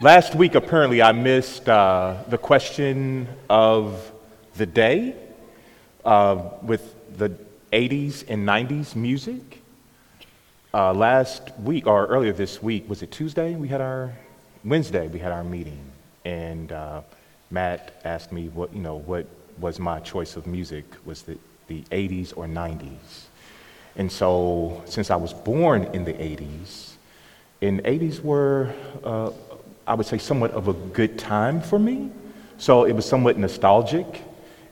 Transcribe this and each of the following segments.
Last week, apparently, I missed uh, the question of the day uh, with the 80s and 90s music. Uh, last week, or earlier this week, was it Tuesday? We had our, Wednesday, we had our meeting. And uh, Matt asked me what, you know, what was my choice of music, was the, the 80s or 90s. And so, since I was born in the 80s, and 80s were uh, I would say, somewhat of a good time for me. So it was somewhat nostalgic,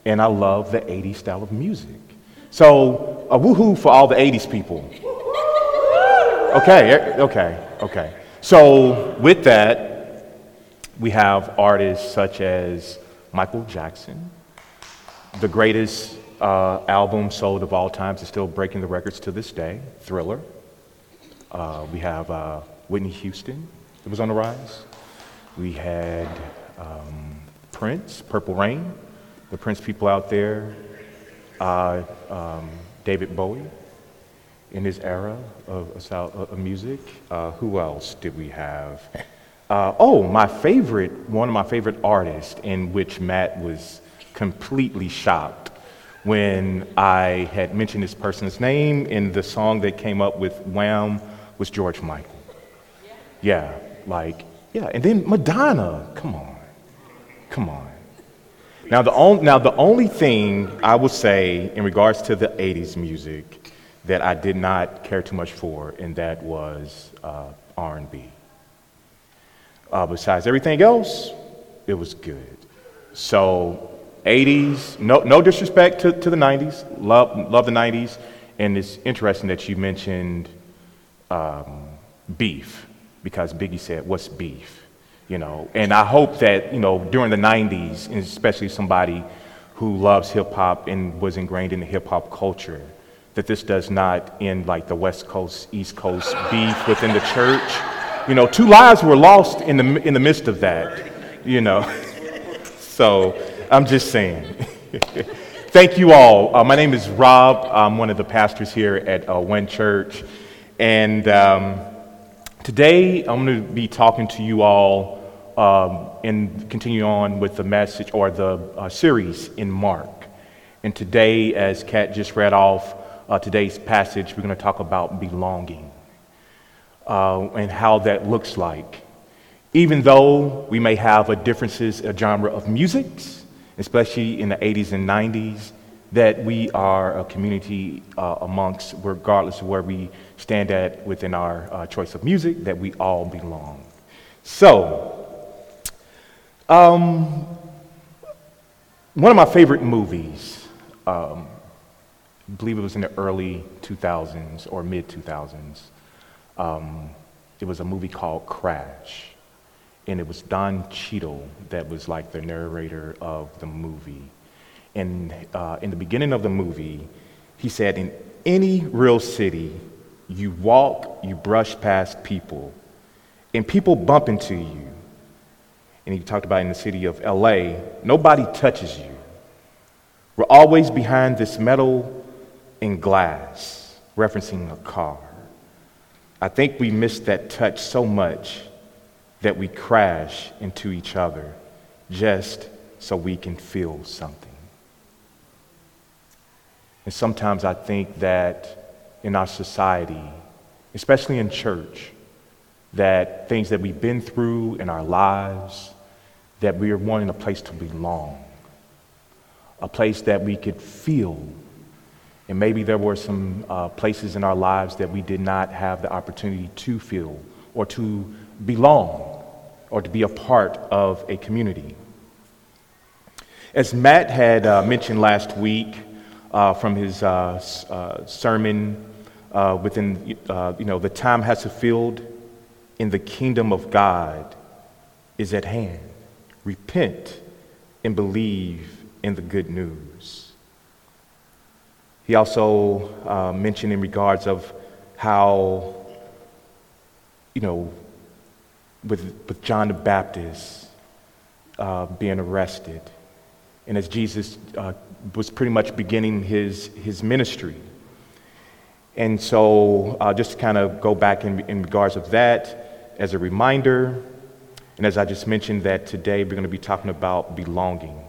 and I love the 80s style of music. So a woohoo for all the 80s people. Okay, okay, okay. So with that, we have artists such as Michael Jackson, the greatest uh, album sold of all times is still breaking the records to this day, Thriller. Uh, we have uh, Whitney Houston, that was on the rise. We had um, Prince, Purple Rain, the Prince people out there, uh, um, David Bowie in his era of, of, music. Uh, who else did we have? Uh, oh, my favorite, one of my favorite artists, in which Matt was completely shocked when I had mentioned this person's name in the song that came up with Wham was George Michael. Yeah, like yeah, and then Madonna. Come on. Come on. Now the, on, now, the only thing I will say in regards to the 80s music that I did not care too much for, and that was uh, R&B. Uh, besides everything else, it was good. So 80s, no, no disrespect to, to the 90s, love, love the 90s, and it's interesting that you mentioned um, beef because Biggie said, What's beef? You know, and I hope that, you know, during the 90s, and especially somebody who loves hip hop and was ingrained in the hip hop culture, that this does not end like the West Coast, East Coast beef within the church. You know, two lives were lost in the, in the midst of that, you know. so I'm just saying. Thank you all. Uh, my name is Rob. I'm one of the pastors here at uh, One Church. And, um, Today, I'm going to be talking to you all um, and continue on with the message or the uh, series in Mark. And today, as Kat just read off uh, today's passage, we're going to talk about belonging uh, and how that looks like. Even though we may have a differences, a genre of music, especially in the 80s and 90s, that we are a community uh, amongst, regardless of where we stand at within our uh, choice of music, that we all belong. So, um, one of my favorite movies, um, I believe it was in the early 2000s or mid 2000s, um, it was a movie called Crash. And it was Don Cheadle that was like the narrator of the movie. And uh, in the beginning of the movie, he said, In any real city, you walk, you brush past people, and people bump into you. And he talked about in the city of LA, nobody touches you. We're always behind this metal and glass, referencing a car. I think we miss that touch so much that we crash into each other just so we can feel something. And sometimes I think that in our society, especially in church, that things that we've been through in our lives, that we are wanting a place to belong, a place that we could feel. And maybe there were some uh, places in our lives that we did not have the opportunity to feel or to belong or to be a part of a community. As Matt had uh, mentioned last week, uh, from his uh, uh, sermon uh, within, uh, you know, the time has fulfilled in the kingdom of God is at hand. Repent and believe in the good news. He also uh, mentioned in regards of how, you know, with, with John the Baptist being arrested, and as Jesus uh, was pretty much beginning his, his ministry. And so, uh, just to kind of go back in, in regards of that, as a reminder, And as I just mentioned, that today we're going to be talking about belonging.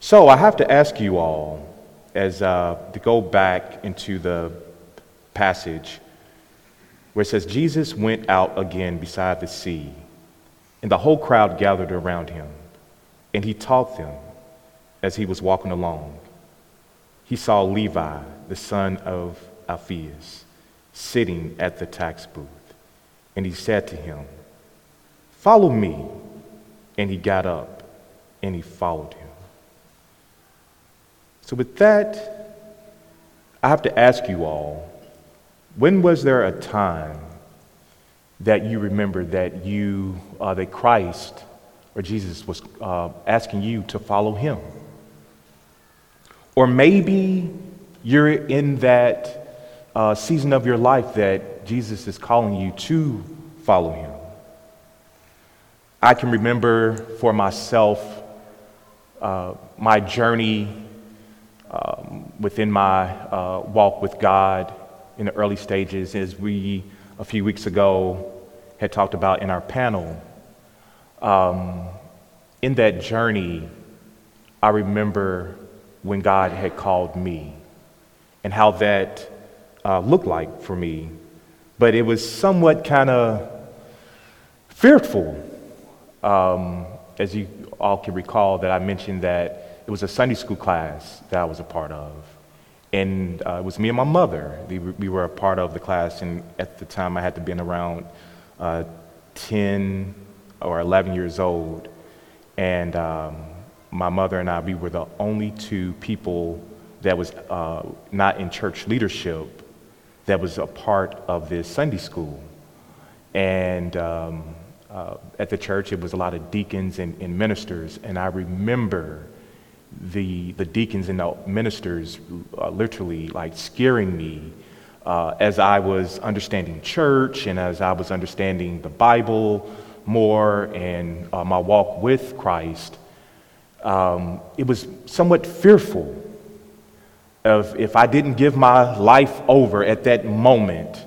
So I have to ask you all, as uh, to go back into the passage where it says, Jesus went out again beside the sea, and the whole crowd gathered around him, and he taught them as he was walking along. He saw Levi, the son of Alphaeus, sitting at the tax booth, and he said to him, Follow me. And he got up and he followed him. So, with that, I have to ask you all when was there a time that you remember that you, uh, that Christ or Jesus was uh, asking you to follow him? Or maybe you're in that uh, season of your life that Jesus is calling you to follow him. I can remember for myself uh, my journey um, within my uh, walk with God in the early stages, as we a few weeks ago had talked about in our panel. Um, in that journey, I remember when God had called me and how that uh, looked like for me. But it was somewhat kind of fearful. Um, as you all can recall, that I mentioned that it was a Sunday school class that I was a part of. And uh, it was me and my mother. We, we, were a part of the class, and at the time I had to been around uh, 10 or 11 years old. And um, my mother and I, we were the only two people that was uh, not in church leadership that was a part of this Sunday school. And um, uh, at the church, it was a lot of deacons and, and, ministers. And I remember the, the deacons and the ministers uh, literally like scaring me uh, as I was understanding church and as I was understanding the Bible more and uh, my walk with Christ um, it was somewhat fearful of if I didn't give my life over at that moment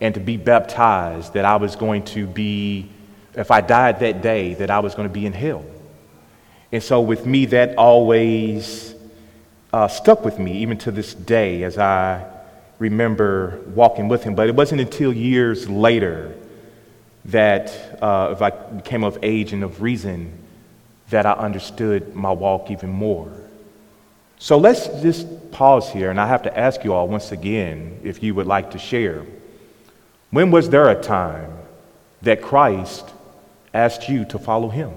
and to be baptized, that I was going to be, if I died that day, that I was going to be in hell. And so with me, that always uh, stuck with me, even to this day, as I remember walking with him. But it wasn't until years later that, uh, if I became of age and of reason, that I understood my walk even more. So let's just pause here, and I have to ask you all once again if you would like to share. When was there a time that Christ asked you to follow him?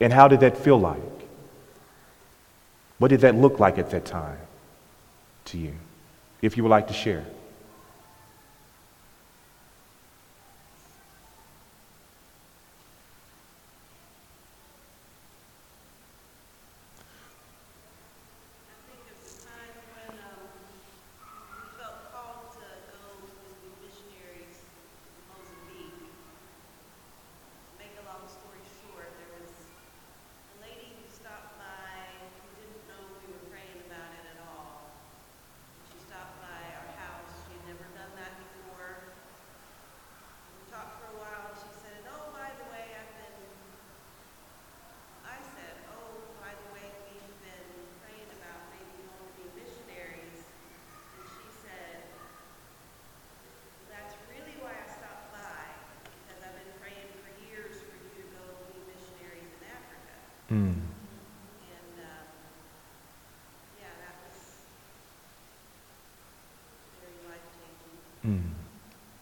And how did that feel like? What did that look like at that time to you? If you would like to share.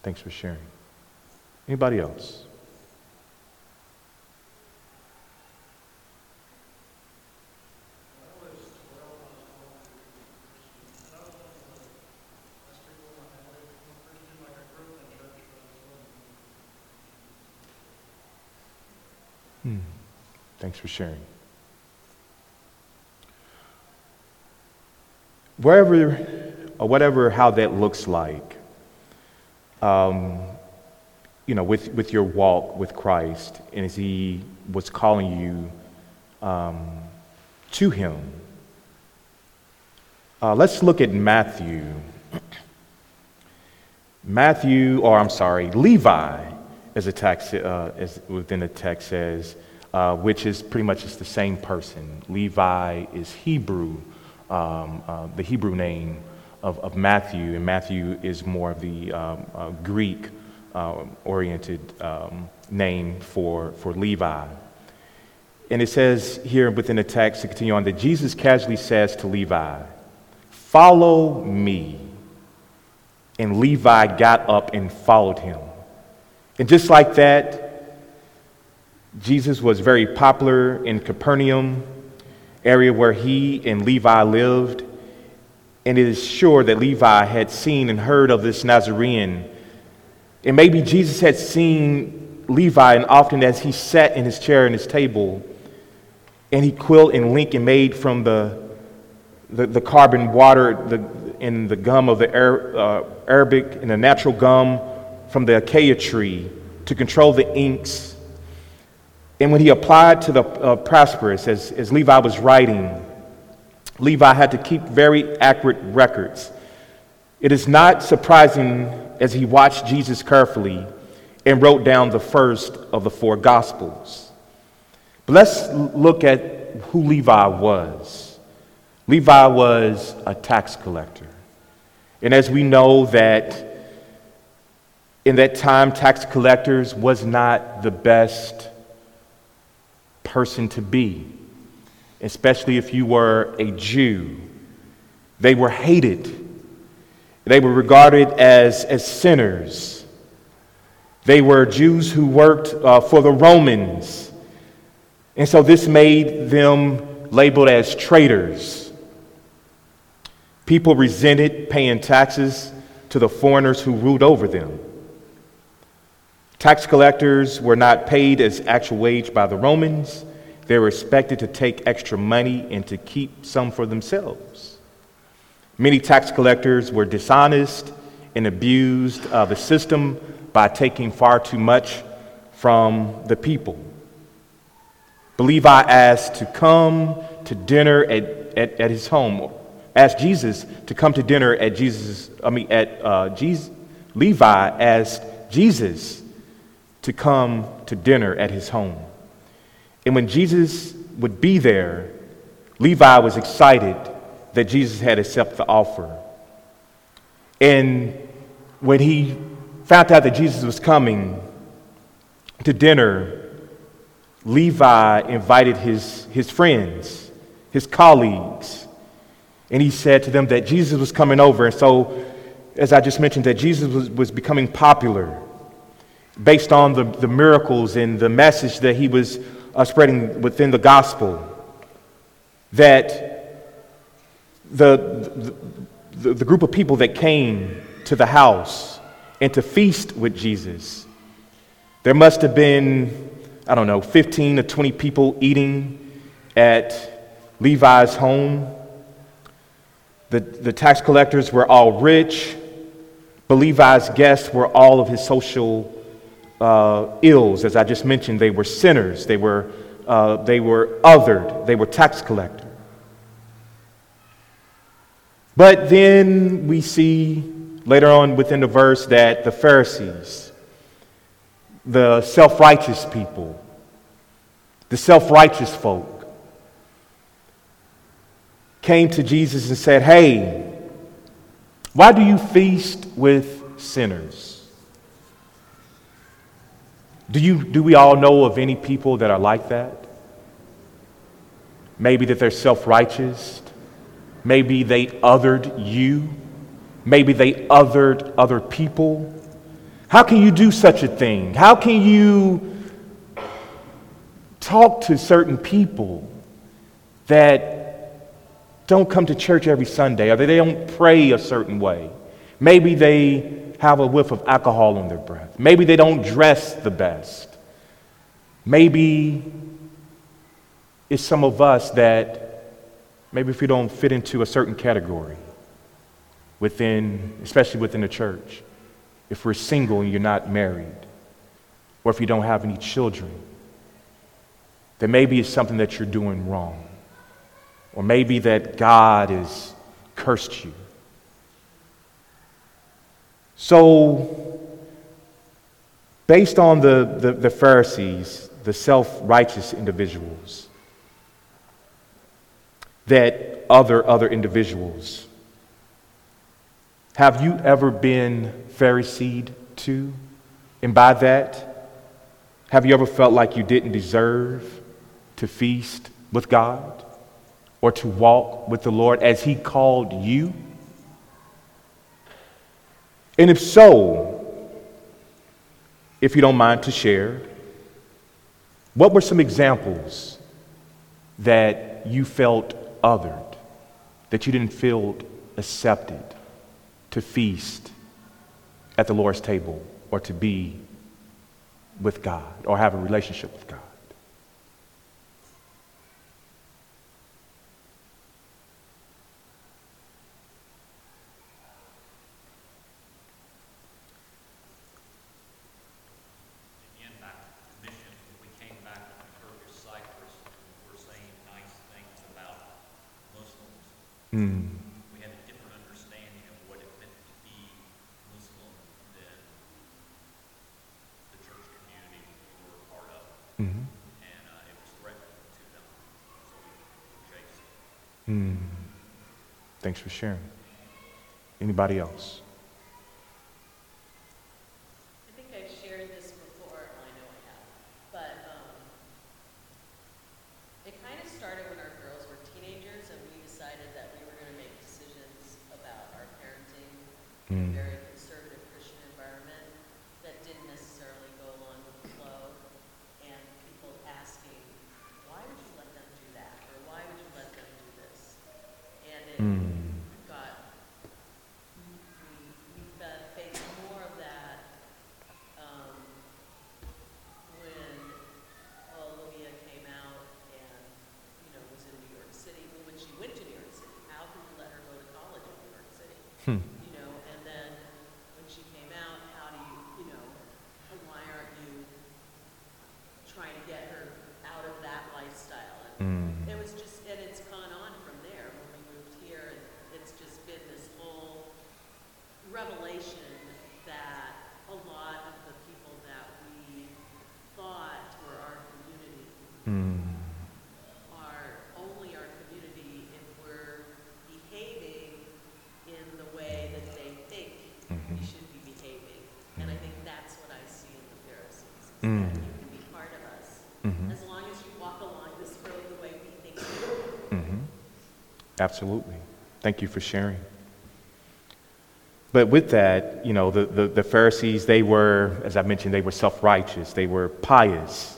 Thanks for sharing. Anybody else? Hmm. Thanks for sharing. Wherever or whatever, how that looks like, um, you know, with, with your walk with Christ and as He was calling you um, to Him. Uh, let's look at Matthew. Matthew, or I'm sorry, Levi as a text, uh, as within the text says, uh, which is pretty much just the same person. Levi is Hebrew, um, uh, the Hebrew name of, of, Matthew, and Matthew is more of the um, uh, Greek uh, oriented um, name for, for Levi. And it says here within the text to continue on that Jesus casually says to Levi, Follow me. And Levi got up and followed him. And just like that, Jesus was very popular in Capernaum, area where he and Levi lived. And it is sure that Levi had seen and heard of this Nazarene. And maybe Jesus had seen Levi, and often as he sat in his chair and his table, and he quilt and link and made from the, the, the carbon water the, in the gum of the uh, Arabic and the natural gum from the acacia tree to control the inks. And when he applied to the uh, Prosperous, as, as Levi was writing, Levi had to keep very accurate records. It is not surprising as he watched Jesus carefully and wrote down the first of the four Gospels. But let's look at who Levi was. Levi was a tax collector. And as we know that in that time tax collectors was not the best person to be, especially if you were a Jew. They were hated. They were regarded as, as sinners. They were Jews who worked uh, for the Romans. And so this made them labeled as traitors. People resented paying taxes to the foreigners who ruled over them. Tax collectors were not paid as actual wage by the Romans. They were expected to take extra money and to keep some for themselves. Many tax collectors were dishonest and abused uh, the system by taking far too much from the people. Levi asked to come to dinner at, at, at, his home, asked Jesus to come to dinner at Jesus, I mean, at uh, Jesus. Levi asked Jesus to come to dinner at his home. And when Jesus would be there, Levi was excited that Jesus had accepted the offer. And when he found out that Jesus was coming to dinner, Levi invited his, his friends, his colleagues, and he said to them that Jesus was coming over. And so, as I just mentioned, that Jesus was, was becoming popular based on the, the miracles and the message that he was uh, spreading within the gospel. That the, the, the group of people that came to the house and to feast with Jesus, there must have been I don't know, 15 to 20 people eating at Levi's home. The, the tax collectors were all rich, but Levi's guests were all of his social uh, ills. As I just mentioned, they were sinners, they were, uh, they were othered, they were tax collectors. But then we see later on within the verse that the Pharisees, the self righteous people, the self righteous folk, came to Jesus and said, Hey, why do you feast with sinners? Do, you, do we all know of any people that are like that? Maybe that they're self righteous. Maybe they othered you. Maybe they othered other people. How can you do such a thing? How can you talk to certain people that don't come to church every Sunday or they don't pray a certain way? Maybe they have a whiff of alcohol on their breath. Maybe they don't dress the best. Maybe it's some of us that maybe if we don't fit into a certain category within, especially within the church, if we're single and you're not married, or if you don't have any children, then maybe it's something that you're doing wrong. Or maybe that God has cursed you. So, based on the, the, the Pharisees, the self righteous individuals, that other other individuals. Have you ever been Phariseed too? And by that, have you ever felt like you didn't deserve to feast with God or to walk with the Lord as He called you? And if so, if you don't mind to share, what were some examples that you felt othered, that you didn't feel accepted to feast at the Lord's table or to be with God or have a relationship with God? again, back to missions, when we came back from Turkish Cyprus, we were saying nice things about Muslims. Hmm. We had a different understanding of what it meant to be Muslim than the church community we were a part of. Mhm. And uh, it was threatening to them, so we chased it. Hmm. Thanks for sharing. Anybody else? I think I've shared this before, well, I know I have, but, um, it kind of started when our girls were teenagers and we decided that we were gonna make decisions about our parenting in a Mm. very conservative Christian environment that didn't necessarily go along with the flow, and people asking, why would you let them do that, or why would you let them do this? And it Hmm. got, we, we fa- faced more of that, um, when Olivia came out and, you know, was in New York City, well, when she went to New York City, how could you let her go to college in New York City? Hmm. You know, and then when she came out, how do you, you know, why aren't you trying to get her out of that Hmm. it was just, and it's gone on from there when we moved here, and it's just been this whole revelation that a lot of the people that we thought were our community Hmm. are only our community if we're behaving in the way that they think we Mhm. should be behaving. And I think that's what I see in the Pharisees, is Mm. that you can be part of us Mhm. as long as you walk along this road the way we think you should. hmm Absolutely. Thank you for sharing. But with that, you know, the, the, the Pharisees, they were, as I mentioned, they were self righteous, they were pious.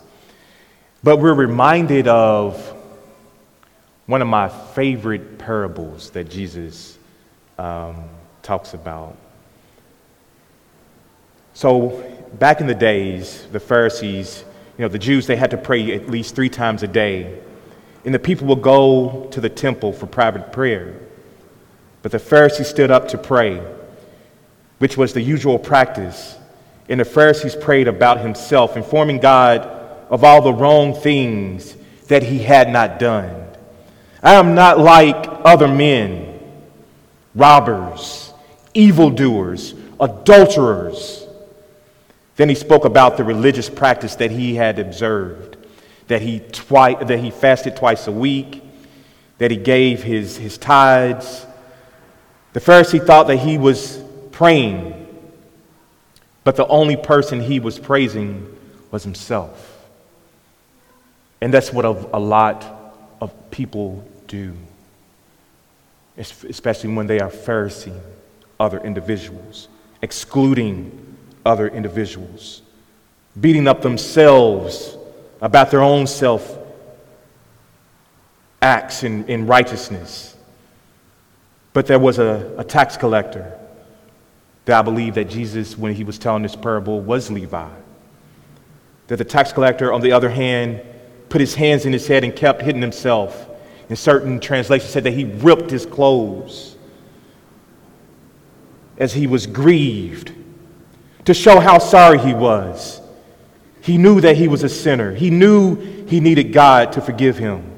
But we're reminded of one of my favorite parables that Jesus um, talks about. So, back in the days, the Pharisees, you know, the Jews, they had to pray at least three times a day. And the people would go to the temple for private prayer. But the Pharisees stood up to pray, which was the usual practice. And the Pharisees prayed about himself, informing God of all the wrong things that he had not done. I am not like other men, robbers, evildoers, adulterers. Then he spoke about the religious practice that he had observed, that he, twi- that he fasted twice a week, that he gave his, his tithes. The Pharisee thought that he was praying, but the only person he was praising was himself. And that's what a, a lot of people do, especially when they are Pharisee other individuals, excluding other individuals, beating up themselves about their own self acts in, in righteousness. But there was a, a tax collector that I believe that Jesus, when he was telling this parable, was Levi. That the tax collector, on the other hand, put his hands in his head and kept hitting himself. In certain translations, said that he ripped his clothes as he was grieved to show how sorry he was. He knew that he was a sinner. He knew he needed God to forgive him.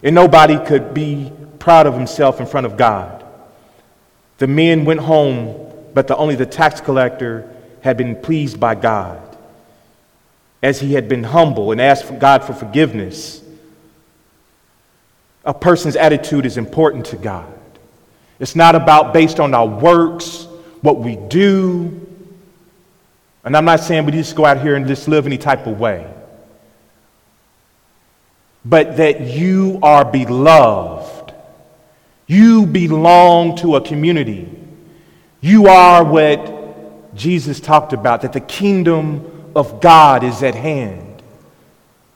And nobody could be proud of himself in front of God. The men went home, but the, only the tax collector had been pleased by God. as he had been humble and asked for God for forgiveness. A person's attitude is important to God. It's not about based on our works, what we do. And I'm not saying we just go out here and just live any type of way. But that you are beloved. You belong to a community. You are what Jesus talked about, that the kingdom of God is at hand.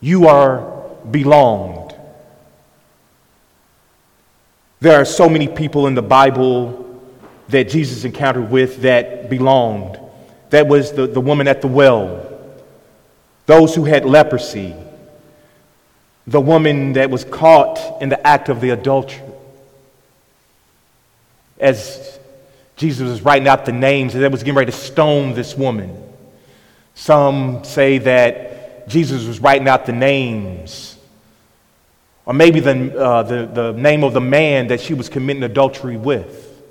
You are belonged. There are so many people in the Bible that Jesus encountered with that belonged. That was the, the woman at the well, those who had leprosy, the woman that was caught in the act of the adultery. As Jesus was writing out the names, they was getting ready to stone this woman. Some say that Jesus was writing out the names, or maybe the, uh, the, the name of the man that she was committing adultery with,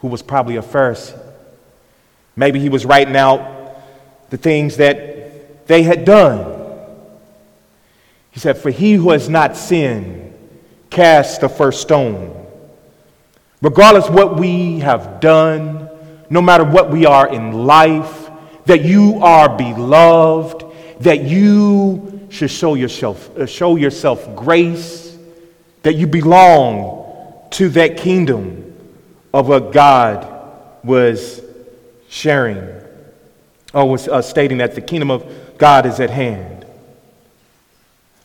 who was probably a Pharisee. Maybe he was writing out the things that they had done. He said, For he who has not sinned, cast the first stone. Regardless what we have done, no matter what we are in life, that you are beloved, that you should show yourself, uh, show yourself grace, that you belong to that kingdom of what God was sharing, or uh, stating that the kingdom of God is at hand.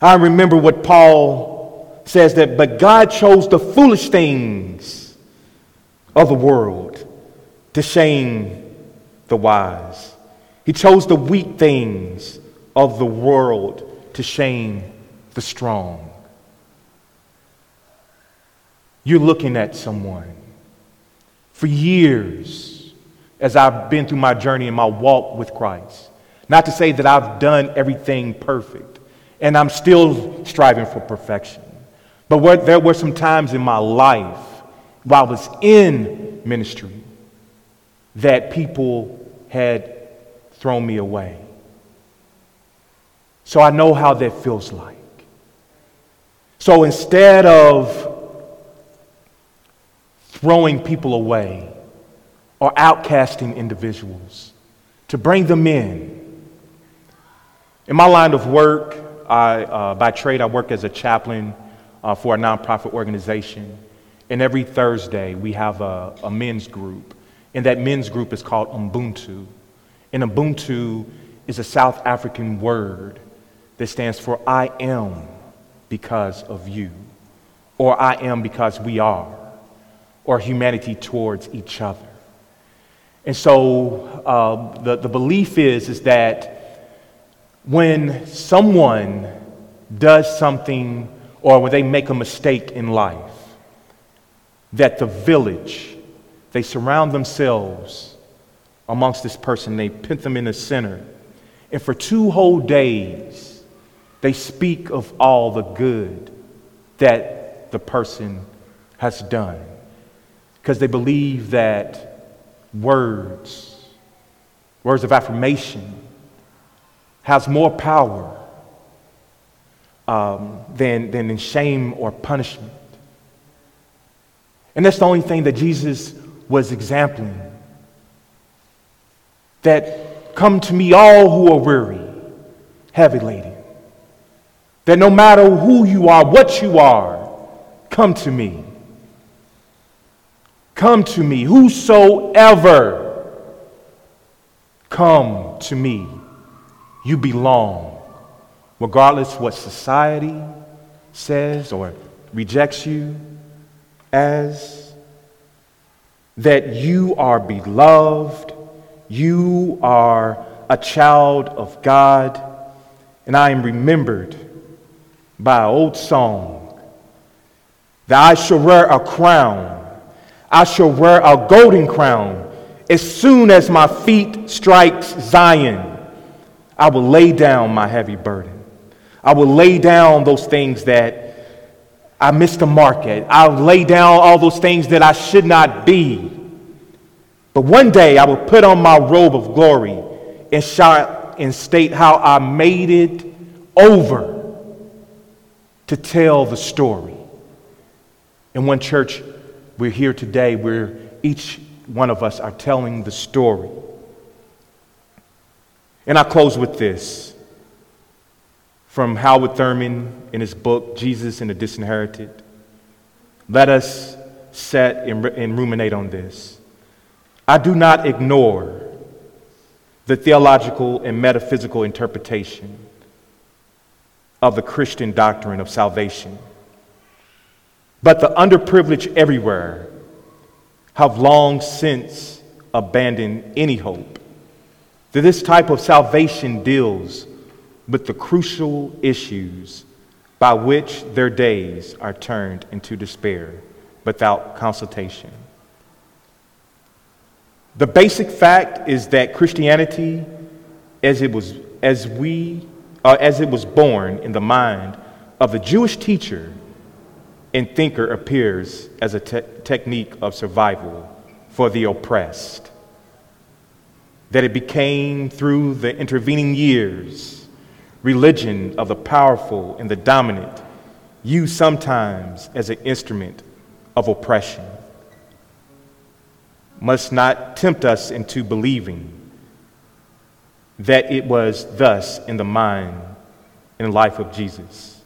I remember what Paul says that, but God chose the foolish things of the world to shame the wise. He chose the weak things of the world to shame the strong. You're looking at someone for years as I've been through my journey and my walk with Christ. Not to say that I've done everything perfect, and I'm still striving for perfection. But where, there were some times in my life while I was in ministry that people had thrown me away. So I know how that feels like. So instead of throwing people away or outcasting individuals, to bring them in. In my line of work, I, uh, by trade, I work as a chaplain uh, for a nonprofit organization. And every Thursday, we have a, a men's group. And that men's group is called Ubuntu. And Ubuntu is a South African word that stands for I am because of you, or I am because we are, or humanity towards each other. And so uh, the, the belief is, is that when someone does something or when they make a mistake in life, that the village, they surround themselves amongst this person, they put them in the center, and for two whole days, they speak of all the good that the person has done. Because they believe that words, words of affirmation, has more power um, than, than in shame or punishment. And that's the only thing that Jesus was exempling. That come to me, all who are weary, heavy laden. That no matter who you are, what you are, come to me. Come to me, whosoever. Come to me. You belong. Regardless what society says or rejects you as, that you are beloved, you are a child of God, and I am remembered by an old song that I shall wear a crown, I shall wear a golden crown as soon as my feet strikes Zion. I will lay down my heavy burden. I will lay down those things that I missed the mark at. I'll lay down all those things that I should not be. But one day I will put on my robe of glory and shall and state how I made it over to tell the story. And one church, we're here today where each one of us are telling the story. And I close with this from Howard Thurman in his book, Jesus and the Disinherited. Let us set and, and ruminate on this. I do not ignore the theological and metaphysical interpretation of the Christian doctrine of salvation. But the underprivileged everywhere have long since abandoned any hope that this type of salvation deals with the crucial issues by which their days are turned into despair without consultation. The basic fact is that Christianity, as it was, as we, uh, as it was born in the mind of the Jewish teacher and thinker, appears as a te- technique of survival for the oppressed. That it became through the intervening years religion of the powerful and the dominant, used sometimes as an instrument of oppression must not tempt us into believing that it was thus in the mind and life of Jesus.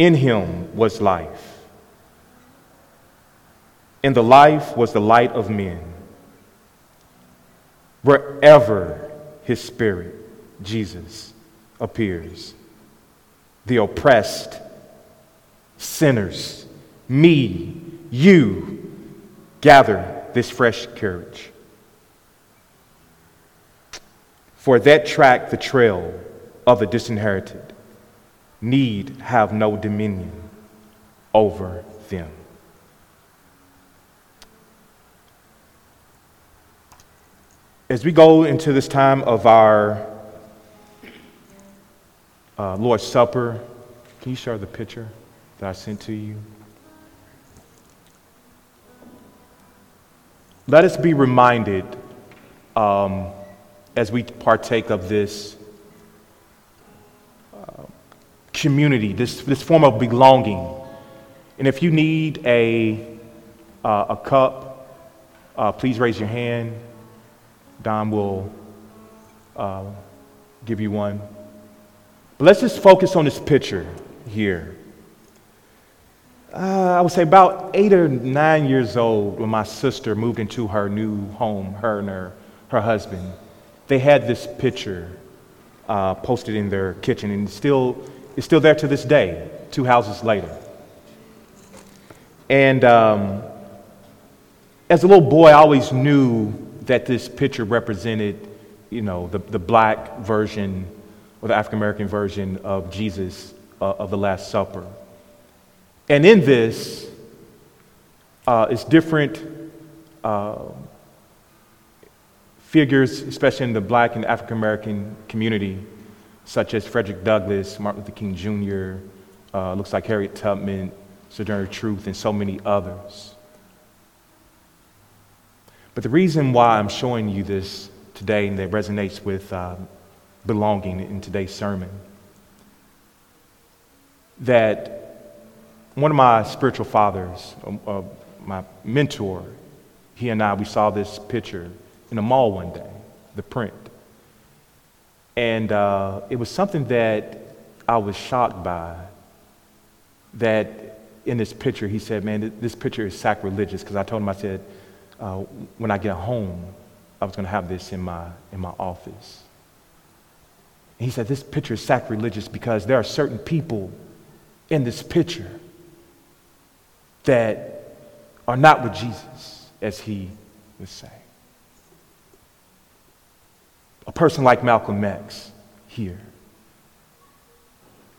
In him was life, and the life was the light of men. Wherever his spirit, Jesus, appears, the oppressed, sinners, me, you, gather this fresh courage. For that track the trail of the disinherited need have no dominion over them. As we go into this time of our uh, Lord's Supper, can you share the picture that I sent to you? Let us be reminded um, as we partake of this uh, community, this, this form of belonging. And if you need a, uh, a cup, uh, please raise your hand. Don will uh, give you one. But let's just focus on this picture here. Uh, I would say about eight or nine years old when my sister moved into her new home, her and her, her husband. They had this picture uh, posted in their kitchen, and still, it's still there to this day, two houses later. And um, as a little boy, I always knew that this picture represented, you know, the, the black version or the African American version of Jesus uh, of the Last Supper. And in this, uh, it's different uh, figures, especially in the black and African American community, such as Frederick Douglass, Martin Luther King Jr., uh, looks like Harriet Tubman, Sojourner Truth, and so many others. But the reason why I'm showing you this today and that resonates with uh, belonging in today's sermon, that one of my spiritual fathers, uh, uh, my mentor, he and I, we saw this picture in a mall one day, the print. And uh, it was something that I was shocked by. That in this picture, he said, Man, this picture is sacrilegious. Because I told him, I said, uh, when I get home, I was going to have this in my, in my office. And he said, This picture is sacrilegious because there are certain people in this picture that are not with Jesus, as he was say. A person like Malcolm X here.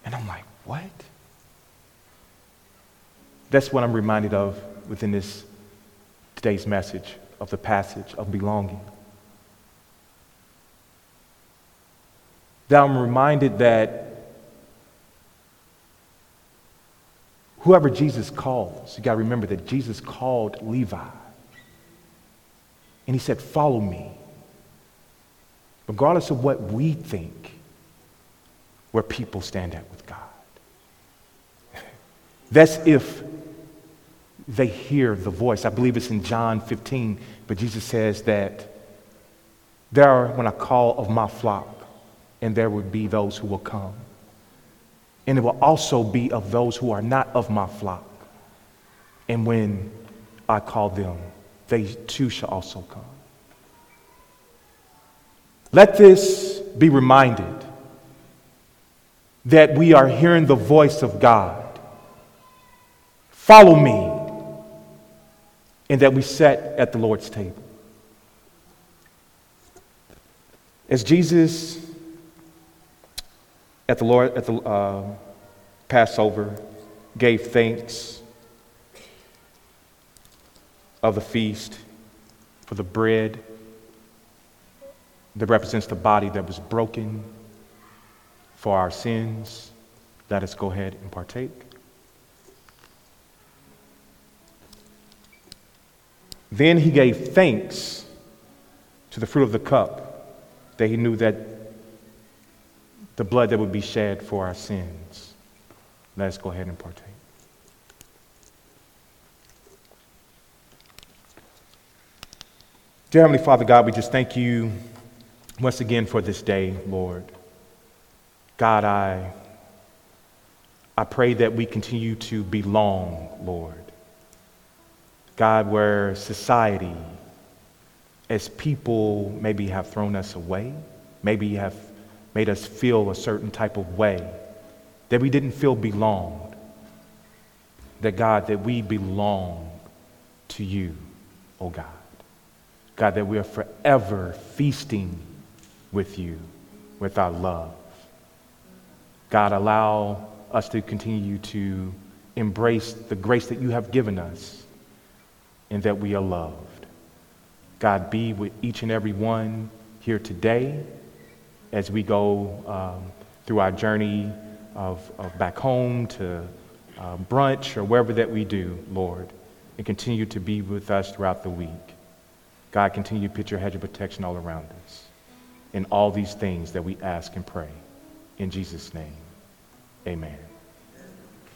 And I'm like, what? That's what I'm reminded of within this today's message of the passage of belonging. That I'm reminded that Whoever Jesus calls, you got to remember that Jesus called Levi. And he said, Follow me. Regardless of what we think, where people stand at with God. That's if they hear the voice. I believe it's in John 15, but Jesus says that there are, when I call of my flock, and there will be those who will come. And it will also be of those who are not of my flock. And when I call them, they too shall also come. Let this be reminded that we are hearing the voice of God. Follow me. And that we sat at the Lord's table. As Jesus at the Lord at the uh, Passover gave thanks of the feast for the bread that represents the body that was broken for our sins. Let us go ahead and partake. Then he gave thanks to the fruit of the cup that he knew that the blood that would be shed for our sins. Let us go ahead and partake. Dear Heavenly Father God, we just thank you once again for this day, Lord. God, I, I pray that we continue to belong, Lord. God, where society, as people maybe have thrown us away, maybe have made us feel a certain type of way, that we didn't feel belonged. That God, that we belong to you, oh God. God, that we are forever feasting with you, with our love. God, allow us to continue to embrace the grace that you have given us and that we are loved. God, be with each and every one here today as we go um, through our journey of, of back home to uh, brunch or wherever that we do, Lord, and continue to be with us throughout the week. God, continue to put your hedge of protection all around us. In all these things that we ask and pray. In Jesus' name, amen.